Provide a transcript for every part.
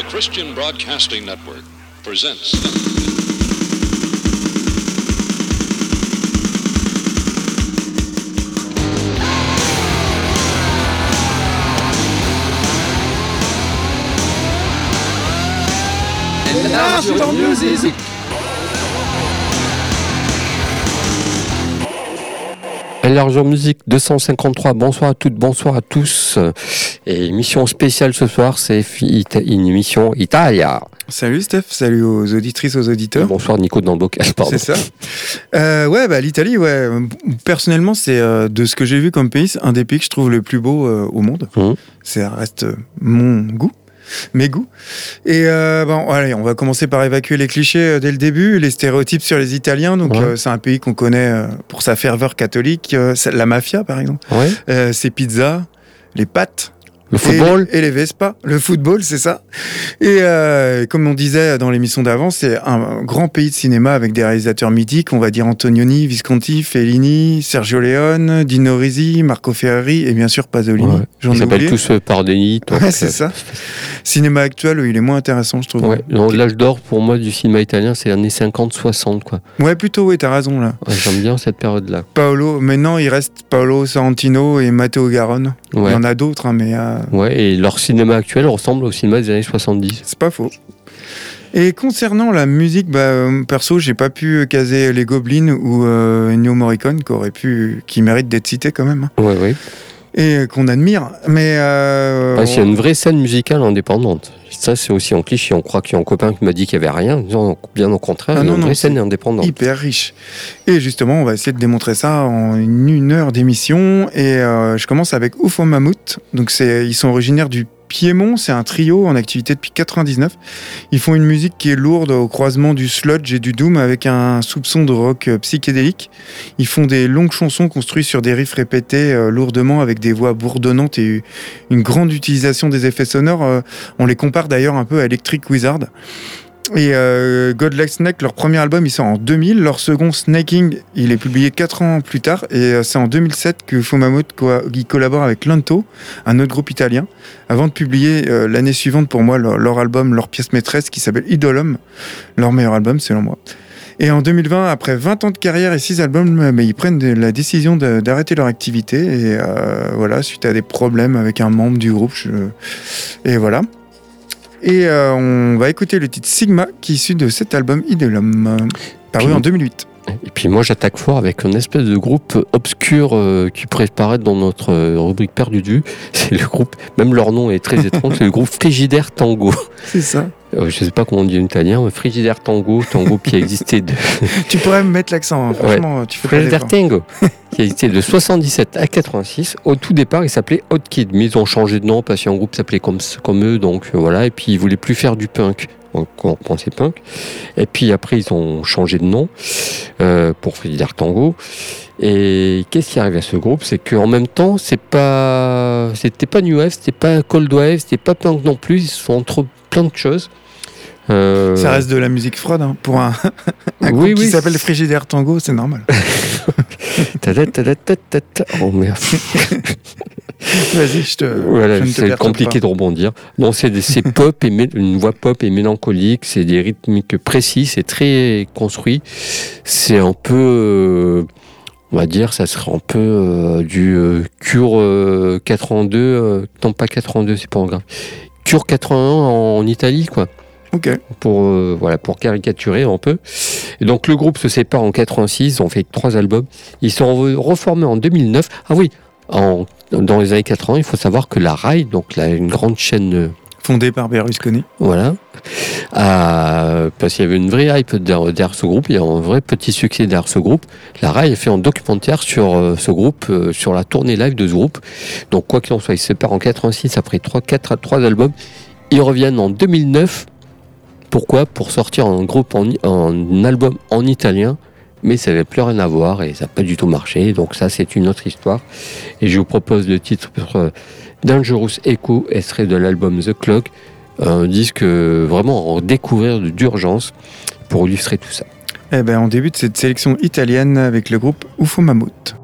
The Christian Broadcasting Network presents. Music. Largeur Musique 253, bonsoir à toutes, bonsoir à tous. Et émission spéciale ce soir, c'est une émission Italia. Salut Steph, salut aux auditrices, aux auditeurs. Bonsoir Nico dans le bocal, C'est ça. Euh, ouais, bah, l'Italie, ouais. Personnellement, c'est euh, de ce que j'ai vu comme pays, un des pays que je trouve le plus beau euh, au monde. Mmh. Ça reste mon goût mes goûts. Et euh, bon, allez, on va commencer par évacuer les clichés euh, dès le début, les stéréotypes sur les Italiens. Donc, Ouais. euh, c'est un pays qu'on connaît euh, pour sa ferveur catholique. euh, la mafia, par exemple. Ouais. Euh, ses pizzas, les pâtes. Le football. Et, et les Vespa. Le football, c'est ça. Et euh, comme on disait dans l'émission d'avant, c'est un grand pays de cinéma avec des réalisateurs mythiques. On va dire Antonioni, Visconti, Fellini, Sergio Leone, Dino Risi, Marco Ferrari et bien sûr Pasolini. Ouais. J'en Ils s'appellent tous euh, par donc, Ouais, c'est euh, ça. Cinéma actuel, il est moins intéressant, je trouve. Ouais, donc l'âge d'or pour moi du cinéma italien, c'est les années 50-60 quoi. Ouais, plutôt, oui, t'as raison là. Ouais, J'aime bien cette période-là. Paolo, maintenant il reste Paolo Sorrentino et Matteo Garonne. Il y en a d'autres, hein, mais euh, Ouais, et leur cinéma actuel ressemble au cinéma des années 70. c'est pas faux. Et concernant la musique, bah, euh, perso, j'ai pas pu caser les Goblins ou euh, Ennio Morricone, qui aurait pu, qui mérite d'être cité quand même, hein, Ouais, ouais. Et qu'on admire. Mais euh, Parce qu'il y a une vraie scène musicale indépendante. Ça, c'est aussi en cliché. On croit qu'il y a un copain qui m'a dit qu'il n'y avait rien. Non, bien au contraire, Ah il y a non, une non, vraie scène indépendante. hyper riche. Et justement, on va essayer de démontrer ça en une heure d'émission. Et euh, je commence avec Ufo Mammouth. Donc, ils sont originaires du Piémont. C'est un trio en activité depuis 99. Ils font une musique qui est lourde au croisement du sludge et du doom avec un soupçon de rock euh, psychédélique. Ils font des longues chansons construites sur des riffs répétés euh, lourdement avec des voix bourdonnantes et une grande utilisation des effets sonores. Euh, on les compare d'ailleurs un peu à Electric Wizard. Et euh, Godlike Snake, leur premier album, il sort en 2000. Leur second, Snaking, il est publié 4 ans plus tard. Et euh, c'est en 2007 que Fumamut collabore avec Lanto, un autre groupe italien, avant de publier euh, l'année suivante pour moi leur, album, leur pièce maîtresse qui s'appelle Idolum, leur meilleur album selon moi. Et en 2020, après 20 ans de carrière et 6 albums, euh, mais ils prennent la décision d'arrêter leur activité. Et euh, voilà, suite à des problèmes avec un membre du groupe. je- Et voilà. Et euh, on va écouter le titre Sigma qui est issu de cet album Idolum, paru Puis- en 2008. Et puis moi, j'attaque fort avec une espèce de groupe obscur euh, qui pourrait apparaître dans notre euh, rubrique perdu du. C'est le groupe, même leur nom est très étrange, c'est le groupe Frigidaire Tango. C'est ça. Euh, je sais pas comment on dit en italien, Frigidaire Tango, Tango qui a existé de tu pourrais me mettre l'accent, hein, franchement, tu fais pas Frigidaire. Tango, qui a existé de 77 à 86. Au tout départ, il s'appelait Hot Kid, mais ils ont changé de nom parce qu'un groupe s'appelait comme, comme eux, donc euh, voilà. Et puis ils voulaient plus faire du punk. Donc on pensait punk. Et puis après, ils ont changé de nom euh, pour Frigidaire Tango. Et qu'est-ce qui arrive à ce groupe? C'est qu'en même temps, c'est pas, c'était pas New Wave, c'était pas Cold Wave, c'était pas punk non plus. Ils sont entre plein de choses. Euh, Ça reste de la musique froide hein, pour un, un groupe Oui, qui oui. s'appelle Frigidaire Tango, c'est normal. Oh merde. Vas-y, je te. Voilà, c'est compliqué de rebondir. Non, c'est pop et une voix pop et mélancolique. C'est des rythmiques précis. C'est très construit. C'est un peu, euh, on va dire, ça serait un peu euh, du euh, Cure euh, 82. euh, non, pas 82, c'est pas grave. Cure 81 en, en Italie, quoi. pas. Ok. Pour euh, voilà, pour caricaturer un peu. Et donc le groupe se sépare en 86. Ils ont fait trois albums. Ils sont re- reformés en 2009. Ah oui. En, dans les années 80, il faut savoir que la RAI, donc la, une grande chaîne Par Berlusconi. voilà. a- parce qu'il y avait une vraie hype derrière, ce groupe, il y a un vrai petit succès derrière ce groupe. La RAI a fait un documentaire sur euh, ce groupe, euh, sur la tournée live de ce groupe. Donc quoi qu'il en soit, ils se séparent en 86 après 3, 4 à 3 albums. Ils reviennent en 2009. Pourquoi? Pour sortir un groupe en, un album en italien. Mais ça n'avait plus rien à voir et ça n'a pas du tout marché. Donc ça, c'est une autre histoire. Et je vous propose le titre euh, Dangerous Echo, extrait de l'album The Clock, un disque euh, vraiment à découvrir d'urgence pour illustrer tout ça. Eh ben, on débute cette sélection italienne avec le groupe Ufo Mammouth.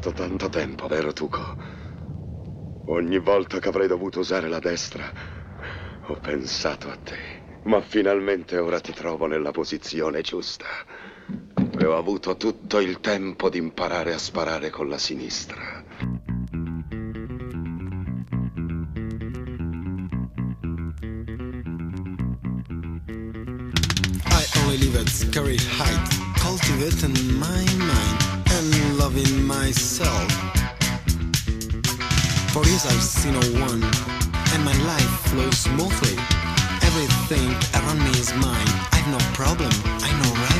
Passato tanto tempo, vero Tuco? Ogni volta che avrei dovuto usare la destra, ho pensato a te. Ma finalmente ora ti trovo nella posizione giusta. E ho avuto tutto il tempo di imparare a sparare con la sinistra. I only live at scary height, cultivating my mind and loving myself. For years I've seen no one, and my life flows smoothly. Everything around me is mine. I've no problem, I know rivals.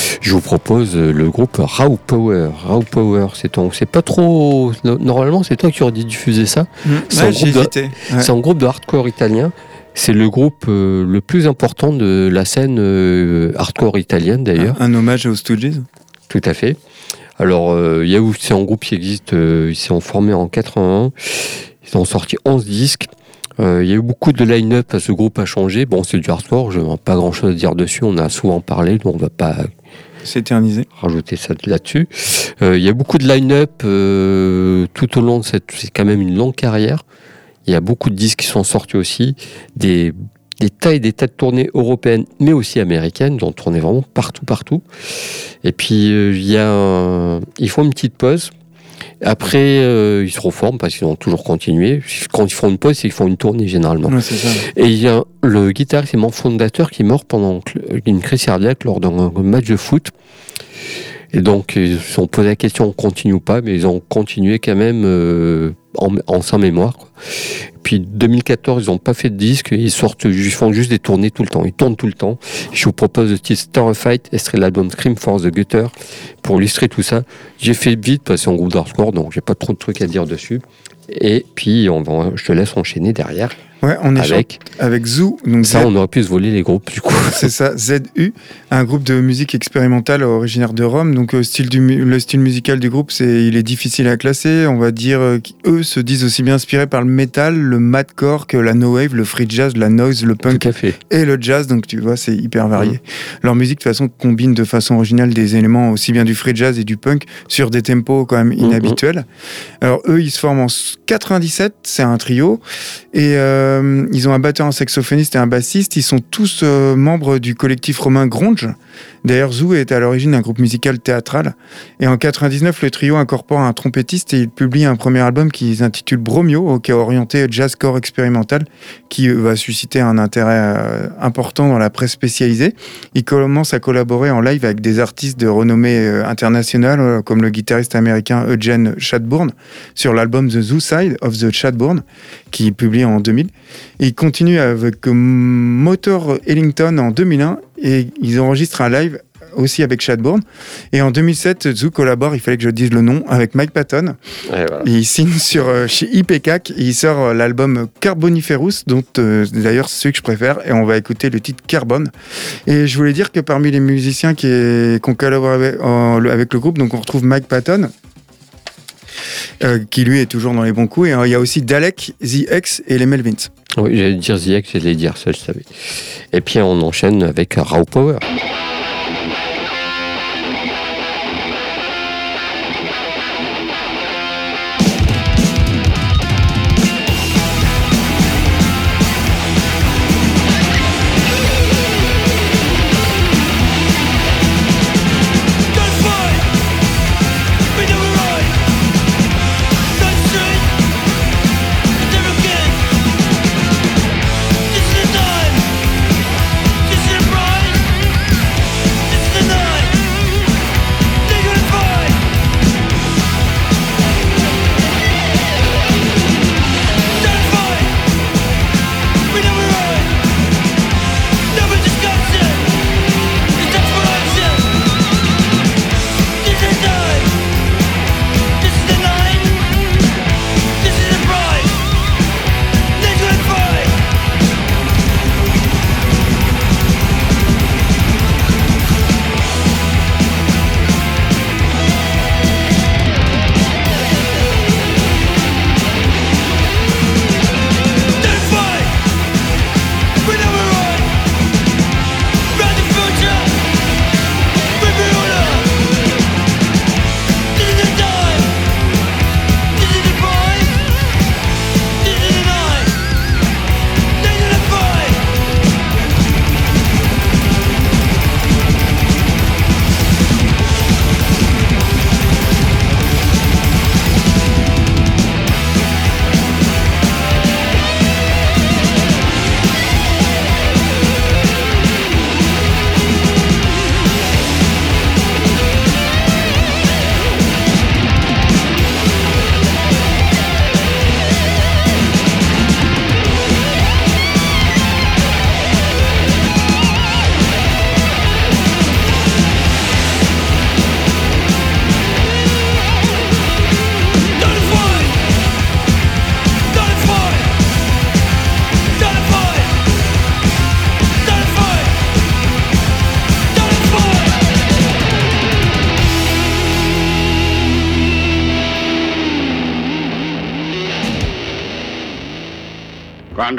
je vous propose euh, le groupe Raw Power. Raw Power, c'est ton, c'est pas trop. no- Normalement, c'est toi qui aurais dû diffuser ça. C'est un Ouais, j'ai groupe de- hésité. Ouais. C'est un groupe de hardcore italien. C'est le groupe euh, le plus important de la scène euh, hardcore italienne d'ailleurs. Un hommage aux Stooges? Tout à fait. Alors, euh, c'est un groupe qui existe, ils sont formés en 81. Ils ont sorti 11 disques. Il y a eu beaucoup de line-up, ce groupe a changé. Bon, c'est du hardcore, je n'ai pas grand-chose à dire dessus, on a souvent parlé, donc on va pas S'éterniser. rajouter ça là-dessus. Euh, il y a beaucoup de line-up euh, tout au long de cette... C'est quand même une longue carrière. Il y a beaucoup de disques qui sont sortis aussi, des, des tas et des tas de tournées européennes, mais aussi américaines, dont tournées vraiment partout, partout. Et puis, euh, il y a ils font une petite pause. Après, euh, ils se reforment parce qu'ils ont toujours continué. Quand ils font une pause, c'est qu'ils font une tournée généralement. Ouais, c'est ça. Et il y a le guitariste et membre fondateur qui est mort pendant une crise cardiaque lors d'un match de foot. Et donc, ils se sont posé la question, on continue ou pas, mais ils ont continué quand même euh, en, en sans mémoire. Puis 2014, ils n'ont pas fait de disque, ils sortent, ils font juste des tournées tout le temps, ils tournent tout le temps. Je vous propose le titre Starfight, extrait de l'album Scream for the Gutter, pour illustrer tout ça. J'ai fait vite parce que c'est un groupe d'hardcore, donc j'ai pas trop de trucs à dire dessus. Et puis, on va, je te laisse enchaîner derrière. Ouais, on est avec. avec Zoo. Donc Ça, Z- on aurait pu se voler les groupes, du coup. C'est ça, ZU, un groupe de musique expérimentale originaire de Rome. Donc, euh, style du mu- le style musical du groupe, c'est, il est difficile à classer. On va dire euh, qu'eux se disent aussi bien inspirés par le metal, le madcore que la no wave, le free jazz, la noise, le punk et le jazz. Donc, tu vois, c'est hyper varié. Mm. Leur musique, de toute façon, combine de façon originale des éléments aussi bien du free jazz et du punk sur des tempos quand même Mm, inhabituels. Alors, eux, ils se forment en 97, c'est un trio. Et euh, ils ont un batteur, un saxophoniste et un bassiste. Ils sont tous euh, membres du collectif romain Gronge. D'ailleurs, Zoo est à l'origine d'un groupe musical théâtral. Et en 99, le trio incorpore un trompettiste et il publie un premier album qui s'intitule Bromio, qui est orienté jazzcore expérimental, qui va susciter un intérêt euh, important dans la presse spécialisée. Il commence à collaborer en live avec des artistes de renommée euh, internationale, euh, comme le guitariste américain Eugene Chadbourne, sur l'album The Zoo Side of the Chadbourne, qui est publié en 2000. Et il continue avec Motor Ellington en 2001 et ils enregistrent un live aussi avec Chadbourne. Et en 2007, Zoo collabore, il fallait que je dise le nom, avec Mike Patton. Voilà. Il signe sur, euh, chez et il sort euh, l'album Carboniferous, dont euh, d'ailleurs c'est celui que je préfère. Et on va écouter le titre Carbone. Et je voulais dire que parmi les musiciens qui, ont collaboré avec, le- avec le groupe, donc on retrouve Mike Patton. euh, qui lui est toujours dans les bons coups et euh, il y a aussi Dalek, The X et les Melvins. Oui, j'allais dire Ziek, j'allais dire ça, je savais. Et puis on enchaîne avec Raw Power.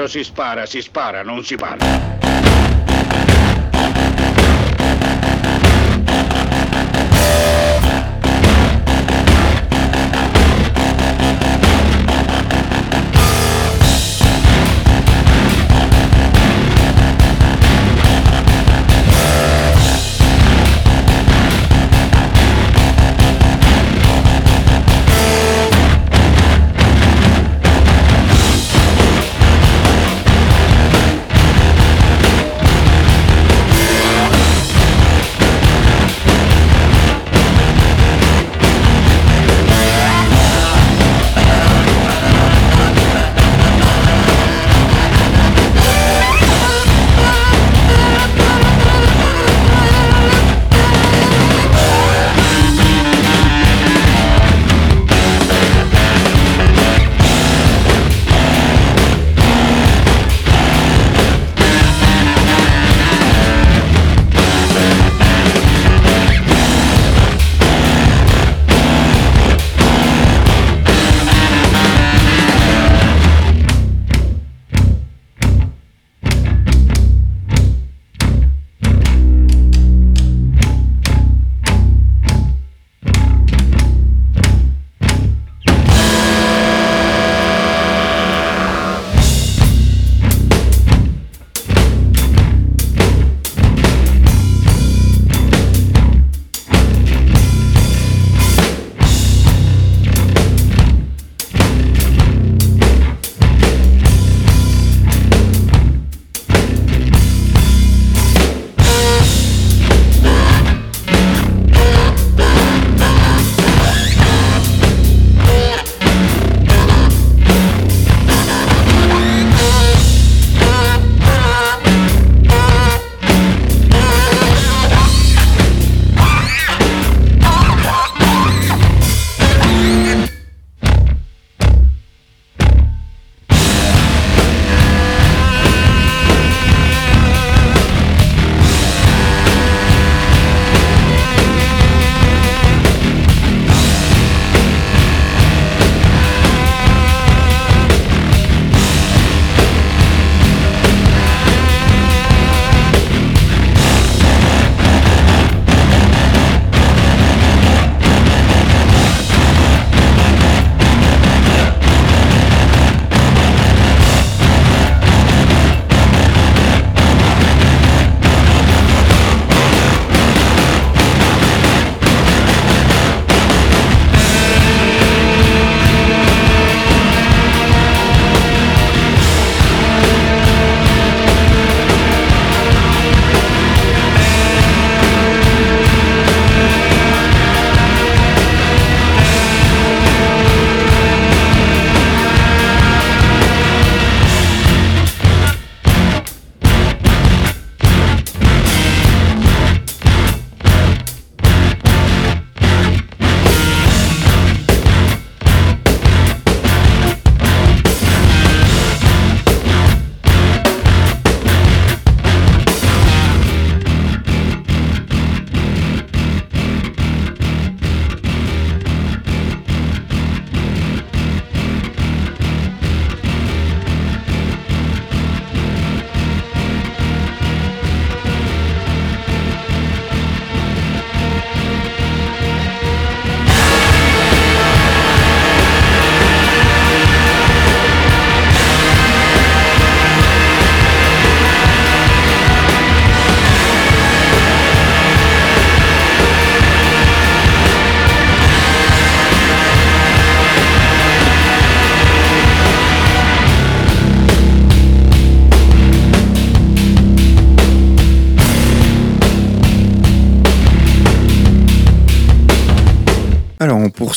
Quando si spara, si spara, non si parla.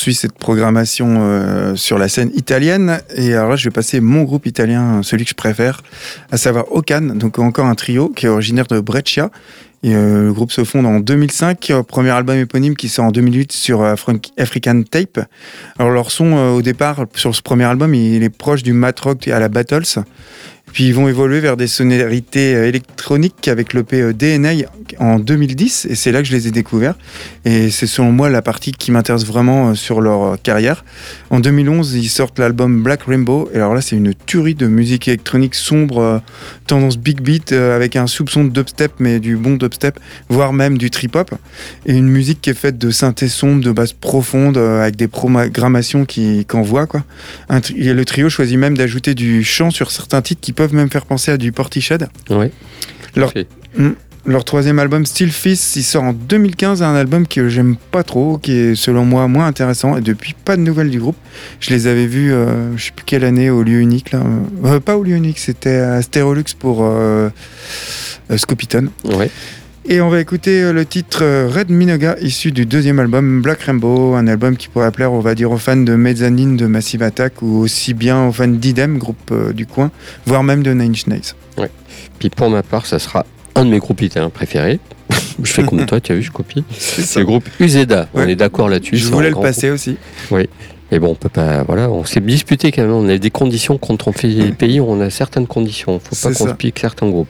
Poursuit cette programmation euh, sur la scène italienne. Et alors là, je vais passer mon groupe italien, celui que je préfère, à savoir Okan. Donc, encore un trio qui est originaire de Brescia. Et, euh, le groupe se fonde en 2005. euh, Premier album éponyme qui sort en 2008 sur Afri- African Tape. Alors, leur son, euh, au départ, sur ce premier album, il est proche du mat rock à la Battles. Puis ils vont évoluer vers des sonorités euh, électroniques avec l'EP euh, DNA en 2010 et c'est là que je les ai découverts et c'est selon moi la partie qui m'intéresse vraiment euh, sur leur carrière. En 2011 ils sortent l'album Black Rainbow et alors là c'est une tuerie de musique électronique sombre, tendance big beat avec un soupçon de dubstep mais du bon dubstep voire même du trip hop et une musique qui est faite de synthé sombre, de basses profondes avec des programmations qui qu'envoient quoi. Et le trio choisit même d'ajouter du chant sur certains titres qui peuvent même faire penser à du Portishead. Ouais. Leur, Ok. Mm. Leur troisième album, Still Fist, il sort en 2015, un album que j'aime pas trop, qui est selon moi moins intéressant. Et depuis, pas de nouvelles du groupe. Je les avais vus, euh, je sais plus quelle année, au lieu unique. Là. Euh, pas au lieu unique, c'était à Stérolux pour euh, euh, Scopiton. Ouais. Et on va écouter euh, le titre euh, Red Minoga, issu du deuxième album Black Rainbow, un album qui pourrait plaire, on va dire, aux fans de Mezzanine, de Massive Attack, ou aussi bien aux fans d'Idem, groupe euh, du coin, voire même de Nine Inch Nails. Puis pour ma part, ça sera un de mes groupes italiens préférés. je fais comme toi, tu as vu, je copie. C'est le groupe Uzeda. On Ouais. est d'accord là-dessus. Je voulais le passer aussi. Mais bon, on peut pas. Voilà, on s'est disputé quand même. On a des conditions quand on fait les pays. On a certaines conditions. Faut pas qu'on pique certains groupes.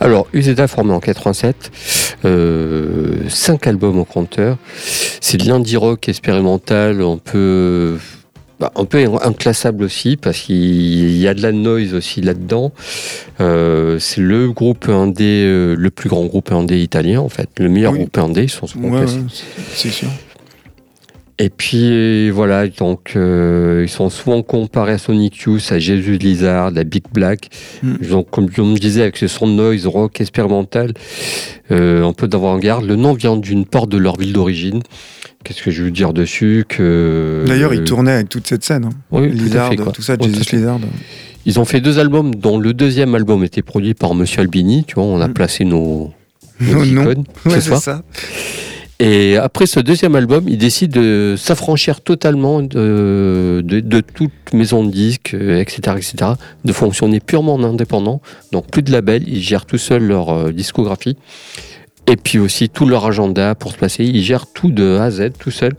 Alors, Uzeda formé en 87, euh, cinq albums au compteur. C'est de l'indie rock expérimental. On peut. Bah, un peu inclassable aussi parce qu'il y a de la noise aussi là-dedans. Euh, c'est le groupe indé, euh, le plus grand groupe indé italien en fait, le meilleur Oui. groupe indé. Ils sont Ouais, ouais, c'est sûr. Et puis voilà, donc euh, ils sont souvent comparés à Sonic Youth, à Jesus Lizard, à Big Black. Mm. Donc comme je me disais, avec ce son de noise rock expérimental, euh, un peu d'avant-garde. Le nom vient d'une porte de leur ville d'origine. Qu'est-ce que je veux dire dessus que D'ailleurs, euh, ils tournaient avec toute cette scène. hein. oui, tout fait, tout ça, Jesus. Lizard. Ils ont fait deux albums, dont le deuxième album était produit par Monsieur Albini. Tu vois, on a Mm. placé nos, nos non. icônes Ouais, ce soir. ça. Et après ce deuxième album, il décide de s'affranchir totalement de, de, de toute maison de disques, euh, etc., etc., de fonctionner purement en indépendant. Donc plus de label, ils gèrent tout seuls leur euh, discographie. Et puis aussi tout leur agenda pour se passer. Ils gèrent tout de A à Z, tout seul.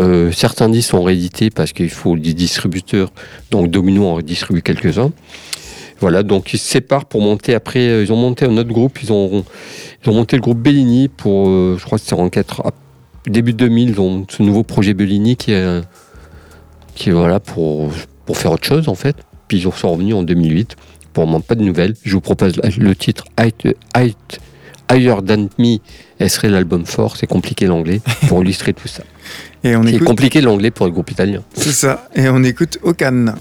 Euh, certains disques sont réédités parce qu'il faut des distributeurs. Donc Domino en distribue quelques-uns. Voilà, donc ils se séparent pour monter après. euh, Ils ont monté un autre groupe. Ils ont, ils ont monté le groupe Bellini pour, euh, je crois que c'était en 4, à début 2000. Ils ont ce nouveau projet Bellini qui est, qui est voilà, pour, pour faire autre chose en fait. Puis ils sont revenus en 2008. Pour moi, pas de nouvelles. Je vous propose le titre Higher Than Me. Elle serait l'album fort. C'est compliqué l'anglais pour illustrer tout ça. Et on C'est écoute. compliqué l'anglais pour le groupe italien. C'est ça. Et on écoute Okan.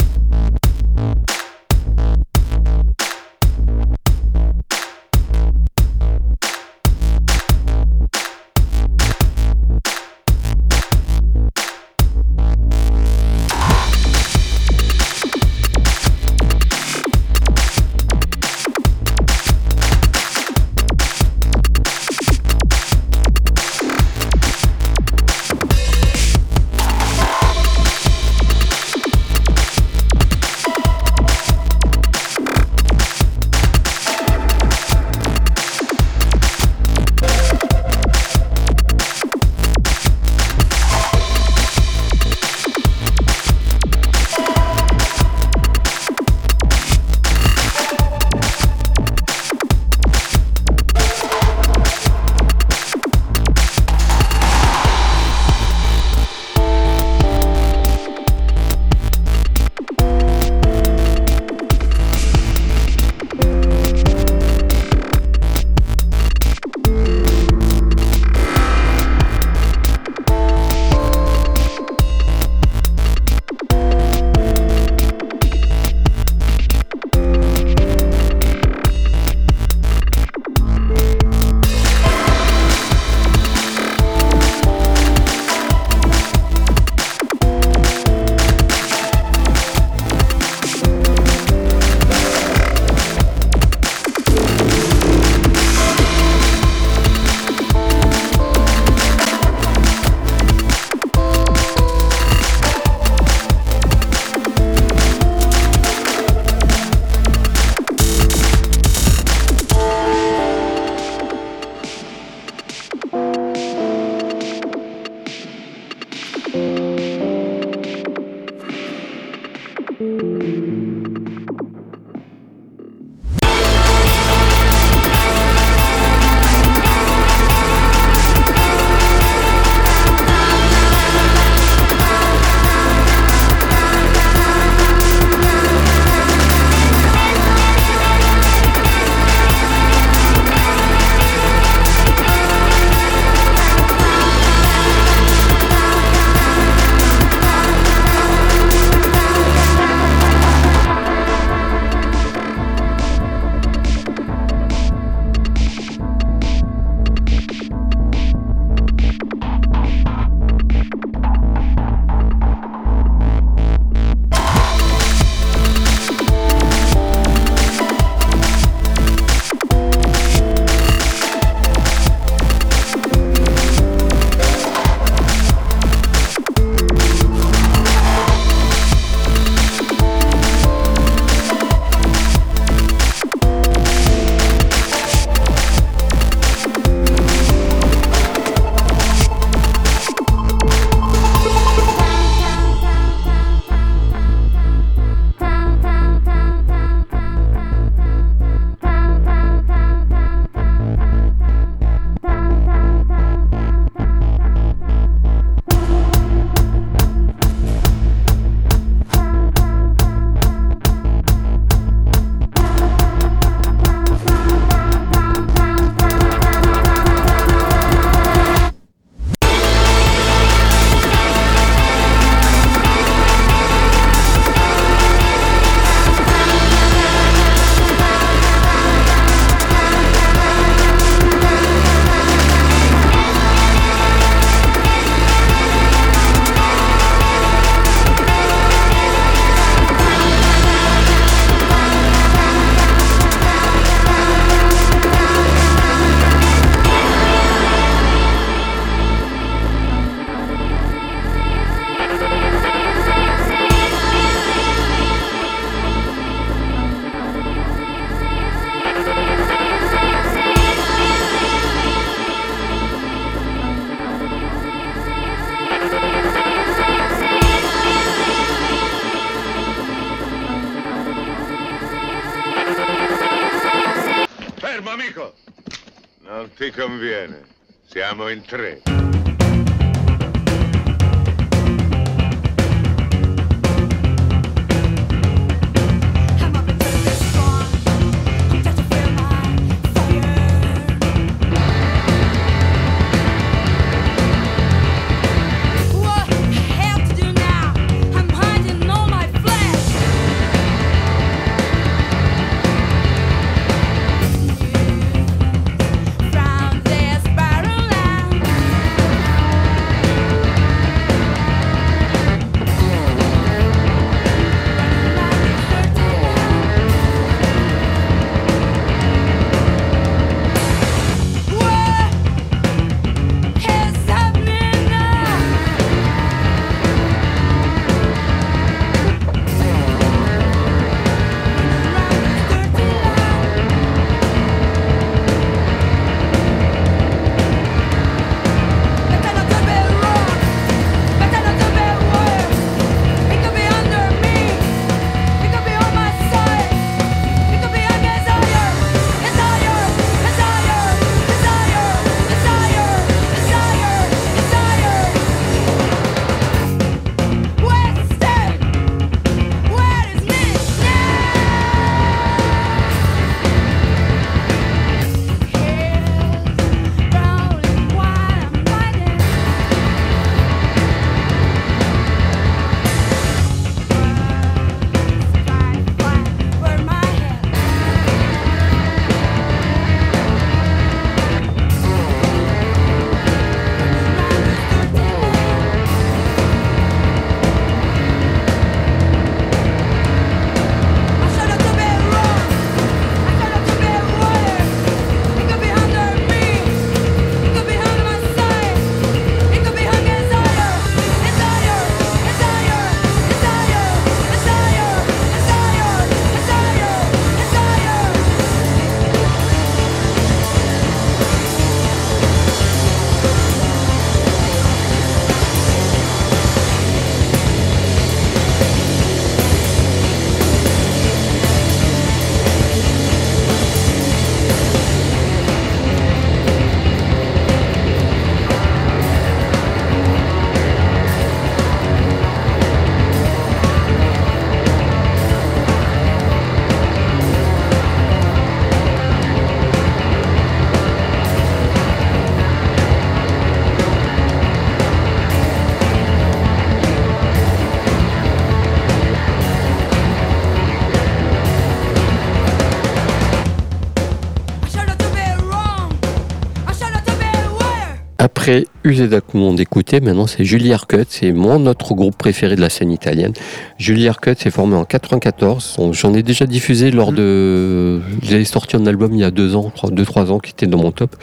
Useda Kumon d'écouter, maintenant c'est Julie Arcut, c'est mon autre groupe préféré de la scène italienne. Julie Arcut s'est formé en 94, On- j'en ai déjà diffusé lors de... J'ai sorti un album il y a deux ans, deux, trois ans, qui était dans mon top.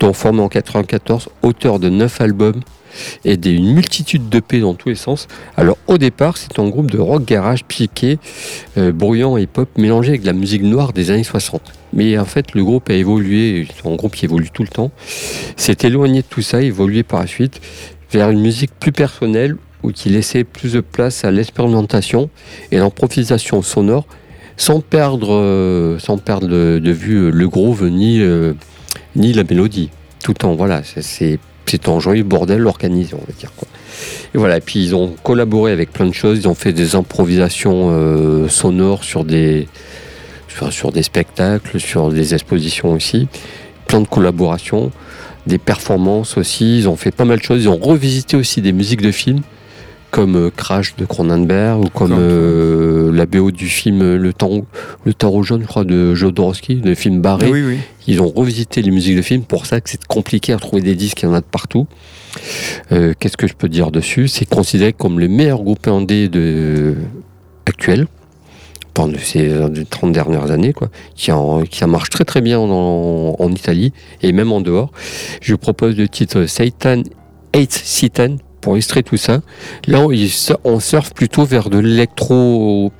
Donc formé en 94, auteur de neuf albums et une multitude de P dans tous les sens. Alors au départ, c'est un groupe de rock garage piqué, euh, bruyant et pop, mélangé avec la musique noire des années 60. Mais en fait, le groupe a évolué, c'est un groupe qui évolue tout le temps s'est éloigné de tout ça, évolué par la suite vers une musique plus personnelle ou qui laissait plus de place à l'expérimentation et l'improvisation sonore sans perdre, euh, sans perdre de, vue le groove ni, euh, ni la mélodie. Tout en, voilà, c'est- c'est un joyeux bordel organisé, on va dire. Et voilà, puis ils ont collaboré avec plein de choses, ils ont fait des improvisations euh, sonores sur des, sur des spectacles, sur des expositions aussi, plein de collaborations des performances aussi. Ils ont fait pas mal de choses. Ils ont revisité aussi des musiques de films comme euh, Crash de Cronenberg ou comme euh, la BO du film euh, Le temps le tarot jaune, je crois, de Jodorowsky, le film Barré. Oui, oui. Ils ont revisité les musiques de films. Pour ça que c'est compliqué à trouver des disques, il y en a de partout. Euh, Qu'est-ce que je peux dire dessus? C'est considéré comme le meilleur groupe indé de actuel pendant ces euh, 30 dernières années, quoi, qui, en, qui en marche très très bien en, en Italie et même en dehors. Je vous propose le titre Satan Hates Satan pour illustrer tout ça. Là, on, surfe plutôt vers de l'électro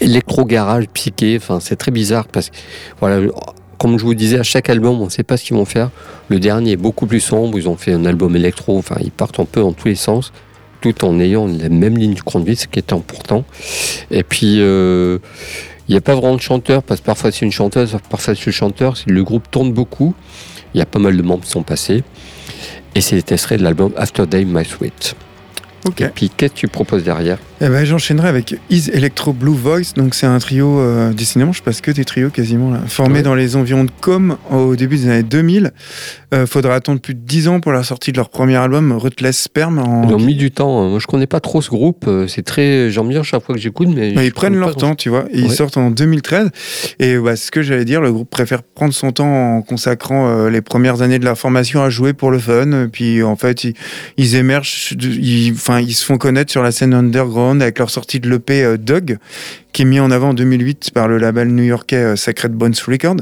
électro garage psyché. Enfin, c'est très bizarre parce que voilà, comme je vous disais, à chaque album, on ne sait pas ce qu'ils vont faire. Le dernier est beaucoup plus sombre. Ils ont fait un album électro. Enfin, ils partent un peu dans tous les sens, tout en ayant la même ligne de conduite, ce qui est important. Et puis, euh, il n'y a pas vraiment de chanteur parce que parfois c'est une chanteuse, parfois c'est le chanteur. Le groupe tourne beaucoup. Il y a pas mal de membres qui sont passés. Et c'est extrait de l'album After Day My Sweet. Et puis, qu'est-ce que tu proposes derrière? Eh ben, j'enchaînerai avec Is Electro Blue Voice. Donc, c'est un trio, euh, décidément, je passe que des trios quasiment, là, formé Ouais. dans les environs de Com au début des années 2000. Euh, faudra attendre plus de 10 ans pour la sortie de leur premier album, Ruthless Sperm. En... Ils ont mis du temps. hein. Moi, je connais pas trop ce groupe. Euh, C'est très. J'en bien chaque fois que j'écoute, mais. Ils prennent leur temps, tu vois. Et Ils sortent en 2013. Et bah, ce que j'allais dire, le groupe préfère prendre son temps en consacrant euh, les premières années de la formation à jouer pour le fun. Puis en fait, ils, ils émergent, ils, enfin, ils se font connaître sur la scène underground avec leur sortie de l'EP euh, Dog, qui est mis en avant en 2008 par le label new-yorkais euh, Sacred Bones Record.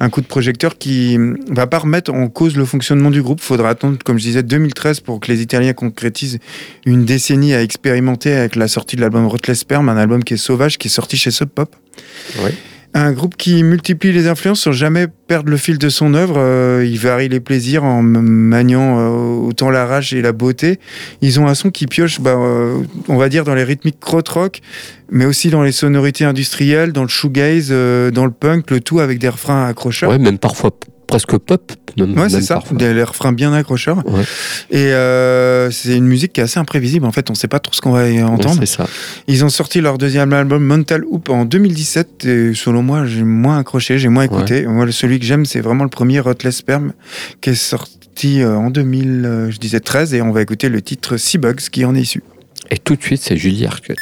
Un coup de projecteur qui hum, va pas remettre en cause le fonctionnement du groupe. Faudra attendre, comme je disais, 2013 pour que les Italiens concrétisent une décennie à expérimenter avec la sortie de l'album Ruthless Sperm, un album qui est sauvage, qui est sorti chez Sub Pop. Un groupe qui multiplie les influences sans jamais perdre le fil de son œuvre. Euh, il varie les plaisirs en maniant euh, autant la rage et la beauté. Ils ont un son qui pioche, bah, euh, on va dire, dans les rythmiques krautrock, mais aussi dans les sonorités industrielles, dans le shoegaze, euh, dans le punk, le tout avec des refrains accrocheurs. Ouais, même parfois presque pop. Même, Ouais, c'est ça, parfois. des refrains bien accrocheurs. Ouais. Et euh, c'est une musique qui est assez imprévisible. En fait, on sait pas trop ce qu'on va Ouais, entendre. ça. Ils ont sorti leur deuxième album Mental Hoop en 2017 et selon moi j'ai moins accroché, j'ai moins écouté. Moi celui que j'aime c'est vraiment le premier Ruthless Sperm qui est sorti euh, en 2000, euh, je disais 13 et on va écouter le titre Sea Bugs qui en est issu. Et tout de suite, c'est Julie Arquette.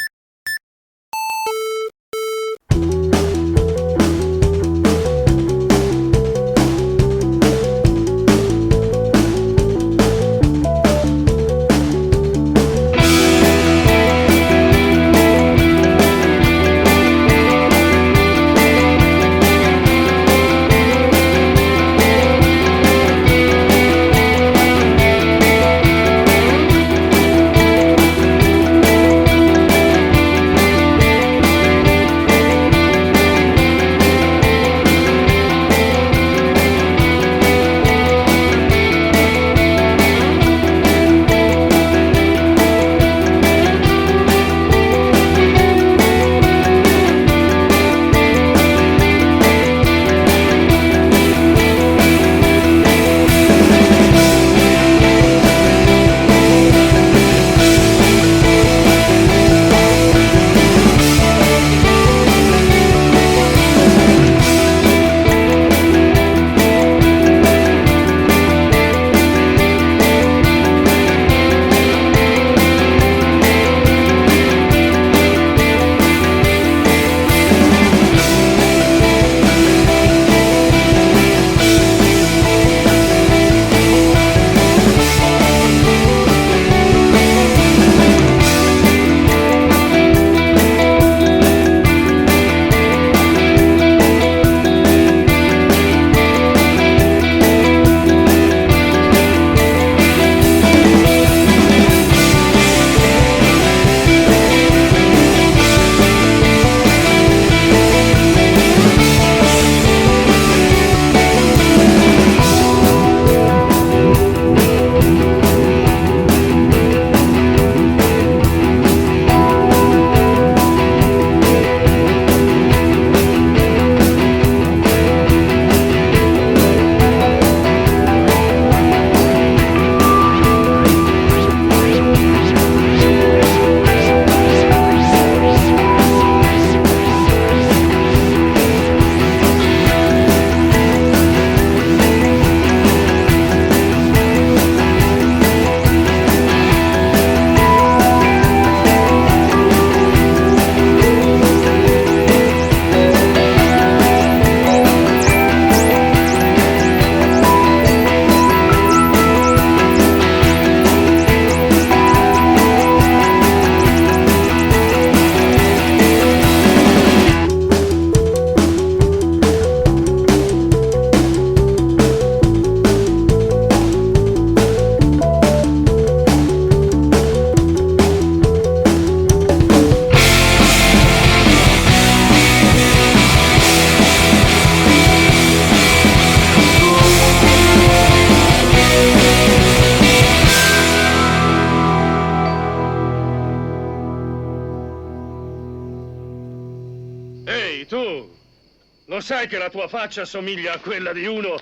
Lo sai che la tua faccia assomiglia a quella di uno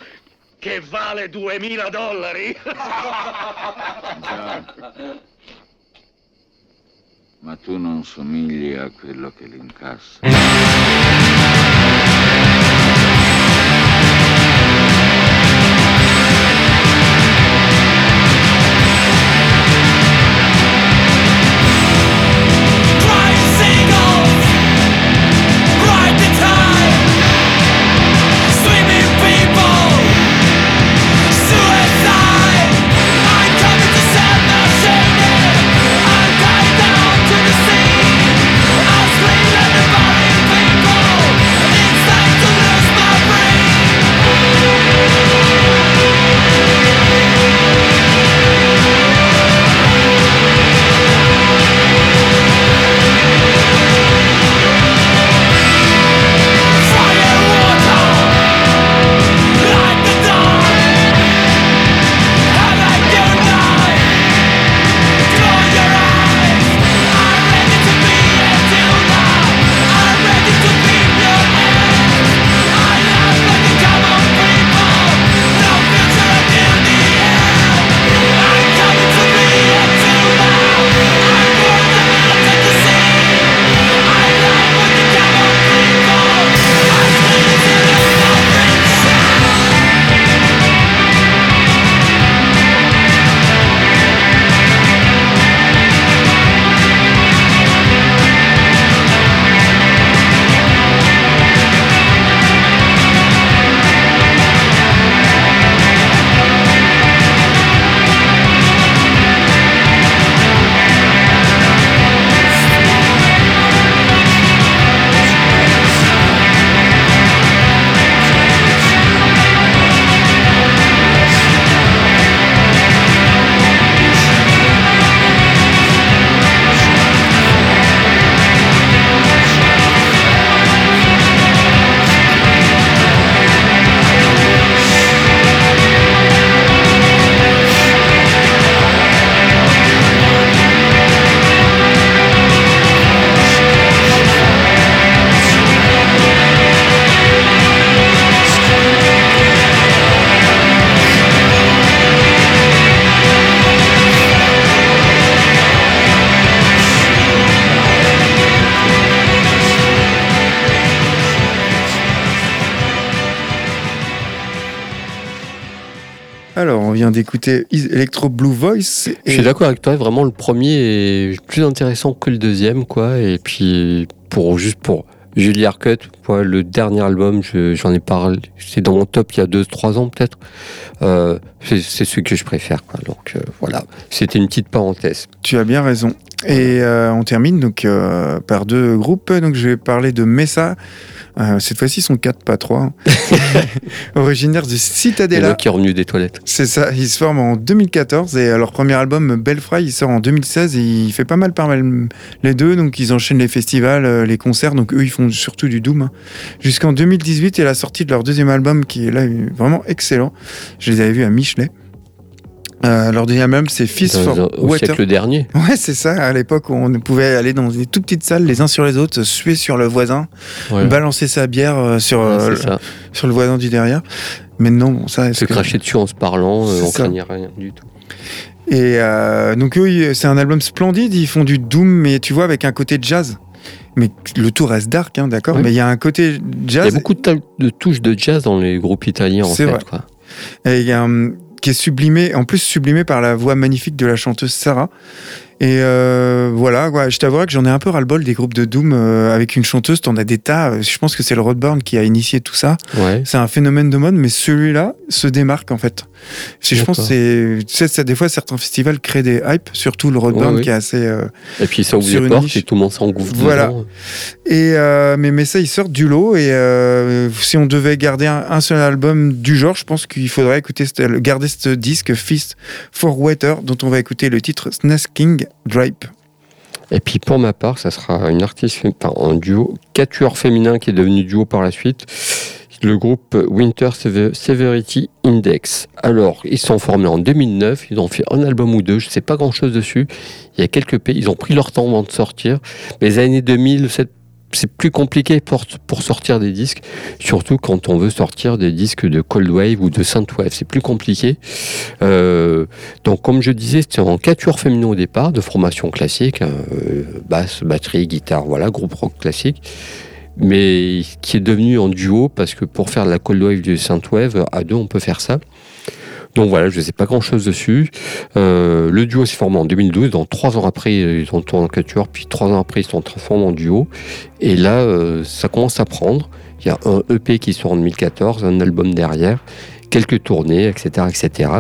che vale 2000 dollari. Ma tu non somigli a quello che l'incassa. d'écouter Electro Blue Voice. Je suis d'accord avec toi, vraiment le premier est plus intéressant que le deuxième, quoi. Et puis, pour, juste pour Julie Arcut, quoi, le dernier album, je- j'en ai parlé, c'est dans mon top il y a 2-3 ans peut-être. Euh, c'est celui que je préfère, quoi. Donc euh, voilà, c'était une petite parenthèse. Tu as bien raison. Et euh, on termine donc par deux groupes. Donc je vais parler de Mesa. Euh, cette fois-ci, ils sont quatre, pas trois. Originaires a Citadella. qui est revenu des toilettes. C'est ça, ils se forment en 2014 et leur premier album Belfry il sort en 2016 et il fait pas mal par mal les deux donc ils enchaînent les festivals, euh, les concerts donc eux ils font surtout du doom hein. jusqu'en 2018 et la sortie de leur deuxième album qui est là vraiment excellent. Je les avais vus à Michelet. Euh, leur deuxième album c'est Fist Dans- for au Water. siècle dernier. Ouais, c'est ça, à l'époque où on pouvait aller dans des tout petites salles les uns sur les autres, suer sur le voisin, Ouais. balancer sa bière euh, sur, Ouais, euh, sur le voisin du derrière. Maintenant, bon, ça. Se que- cracher dessus en se parlant, euh, on craignait rien du tout. Et euh, donc eux, c'est un album splendide, ils font du doom, mais tu vois, avec un côté jazz. Mais le tout reste dark, hein, d'accord Oui. Mais il y a un côté Il y a jazz beaucoup de, touches de jazz dans les groupes italiens, en fait. vrai. Quoi. et il y a un- qui est sublimé, en plus sublimé par la voix magnifique de la chanteuse Sarah. Et euh, voilà, quoi. je t'avouerai que j'en ai un peu ras-le-bol des groupes de doom euh, avec une chanteuse, t'en as des tas. euh, Je pense que c'est le Rodburn qui a initié tout ça. Ouais. C'est un phénomène de mode, mais celui-là se démarque en fait. C'est- Je pense c'est, tu sais, des fois certains festivals créent des hypes, surtout le Rodburn Ouais, qui est assez. euh, Et puis ça ouvre les portes et tout le monde s'engouffre Voilà. Et euh, mais, mais ça, il sort du lot. Et euh, si on devait garder un, un seul album du genre, je pense qu'il faudrait écouter garder ce disque Fist for Water, dont on va écouter le titre Snasking Drape. Et puis pour ma part, ça sera une artiste, enfin, un duo, quatuor féminin qui est devenu duo par la suite. Le groupe Winter Sever- Severity Index. Alors, ils sont formés en 2009, ils ont fait un album ou deux, je sais pas grand chose dessus. Il y a quelques pays, ils ont pris leur temps avant de sortir. Mais les années 2000, cette c'est plus compliqué pour, pour sortir des disques, surtout quand on veut sortir des disques de Cold Wave ou de Synthwave. C'est plus compliqué. Euh, donc, comme je disais, c'était en quatuor féminin au départ, de formation classique, hein, euh, basse, batterie, guitare, voilà, groupe rock classique. Mais qui est devenu en duo parce que pour faire de la Cold Wave du Synthwave, à deux, on peut faire ça. Donc voilà, je ne sais pas grand chose dessus. Euh, le duo s'est formé en 2012. Donc trois ans après, ils ont tourné en quatuor, puis trois ans après, ils se sont transformés en duo. Et là, euh, ça commence à prendre. Il y a un EP qui sort en 2014, un album derrière, quelques tournées, etc., etc.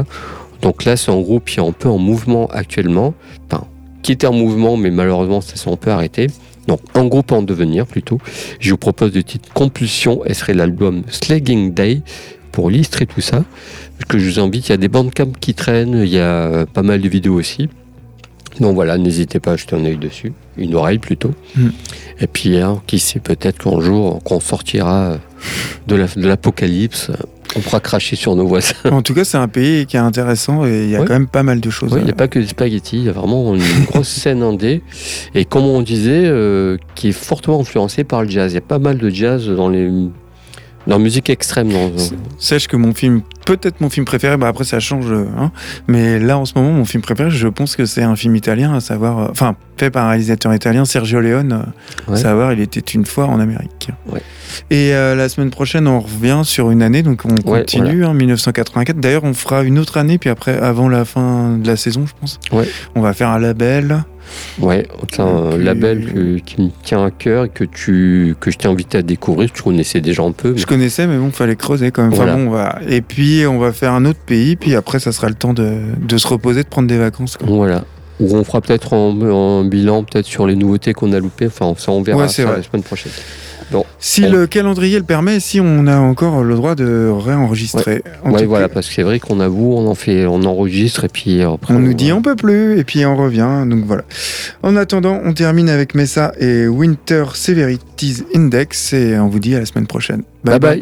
Donc là, c'est un groupe qui est un peu en mouvement actuellement. Enfin, qui était en mouvement, mais malheureusement, ça s'est un peu arrêté. Donc, un groupe en devenir plutôt. Je vous propose le titre Compulsion, et serait l'album Slagging Day pour l'illustrer tout ça. Que je vous invite, il y a des bandcamps qui traînent, il y a pas mal de vidéos aussi. Donc voilà, n'hésitez pas à jeter un œil dessus, une oreille plutôt. Mm. Et puis, hein, qui sait, peut-être qu'un jour, qu'on sortira de la- de l'apocalypse, on pourra cracher sur nos voisins. En tout cas, c'est un pays qui est intéressant et il y a Ouais. quand même pas mal de choses. Il n'y euh, a pas que des spaghettis, il y a vraiment une grosse scène indé. Et comme on disait, euh, qui est fortement influencée par le jazz. Il y a pas mal de jazz dans les la musique extrême. Dans, Sache que mon film, peut-être mon film préféré, bah après ça change, euh, hein, mais là en ce moment, mon film préféré, je pense que c'est un film italien, à savoir, euh, enfin, fait par un réalisateur italien, Sergio Leone, à savoir, il était une fois en Amérique. Ouais. Et euh, la semaine prochaine, on revient sur une année, donc on Ouais, continue, hein, 1984. D'ailleurs, on fera une autre année, puis après, avant la fin de la saison, je pense, Ouais. on va faire un label. Ouais, c'est un puis- label que- qui me tient à cœur et que, tu, que je t'ai invité à découvrir. Tu connaissais déjà un peu. mais- Je connaissais, mais bon, fallait creuser quand même. Enfin Voilà. bon, on va... Et puis, on va faire un autre pays, puis après, ça sera le temps de, de se reposer, de prendre des vacances. quoi. Voilà. Ou on fera peut-être un, un bilan peut-être sur les nouveautés qu'on a loupées. Enfin, ça, on verra Ouais, c'est ça vrai. la semaine prochaine. Si le calendrier le permet, si on a encore le droit de réenregistrer. En Ouais, tout voilà, cas, parce que c'est vrai qu'on avoue, on en fait, on enregistre et puis après. on nous dit on peut plus, et puis on revient. Donc voilà. En attendant, on termine avec Messa et Winter Severities Index, et on vous dit à la semaine prochaine. Bye bye.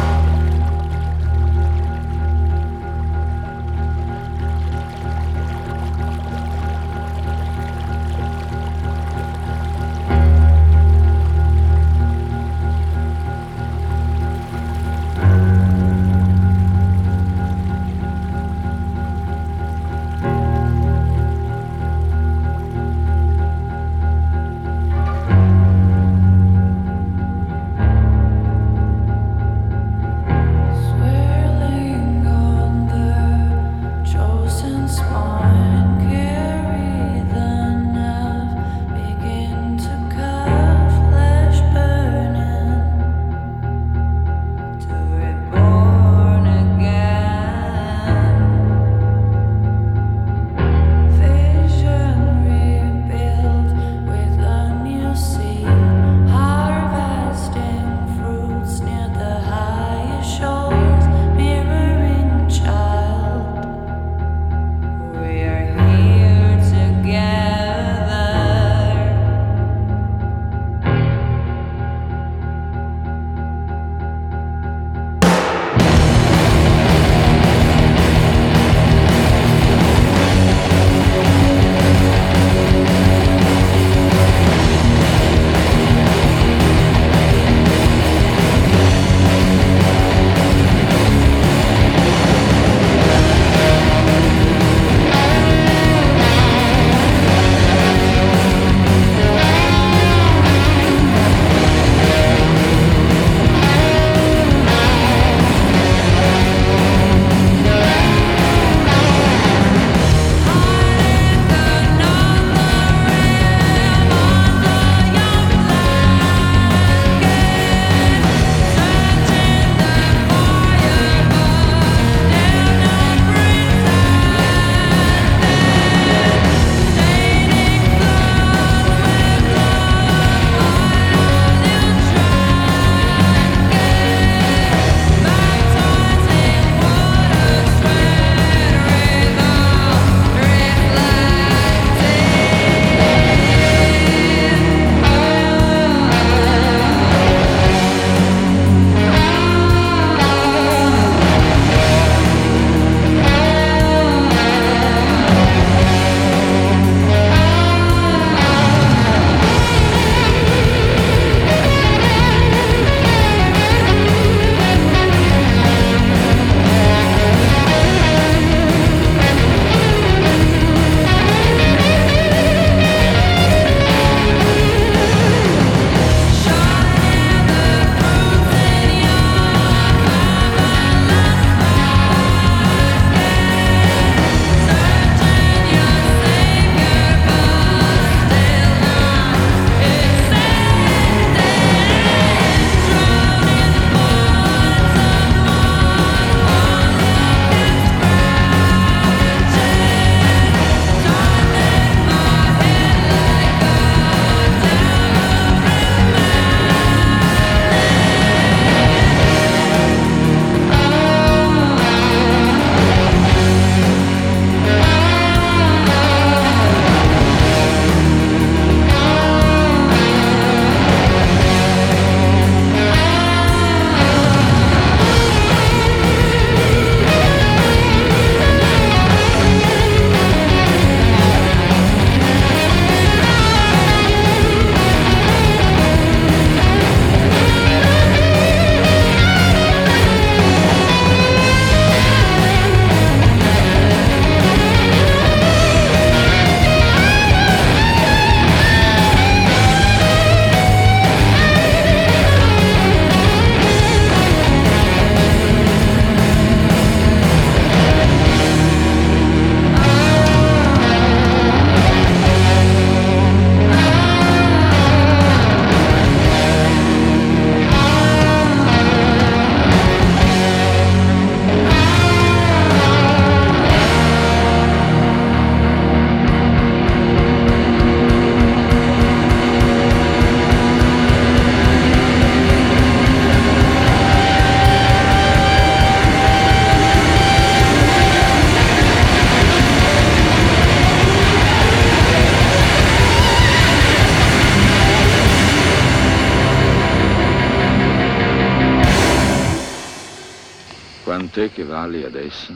Vali adesso?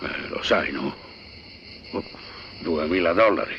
Eh, lo sai, no? Oh, 2000 dollari.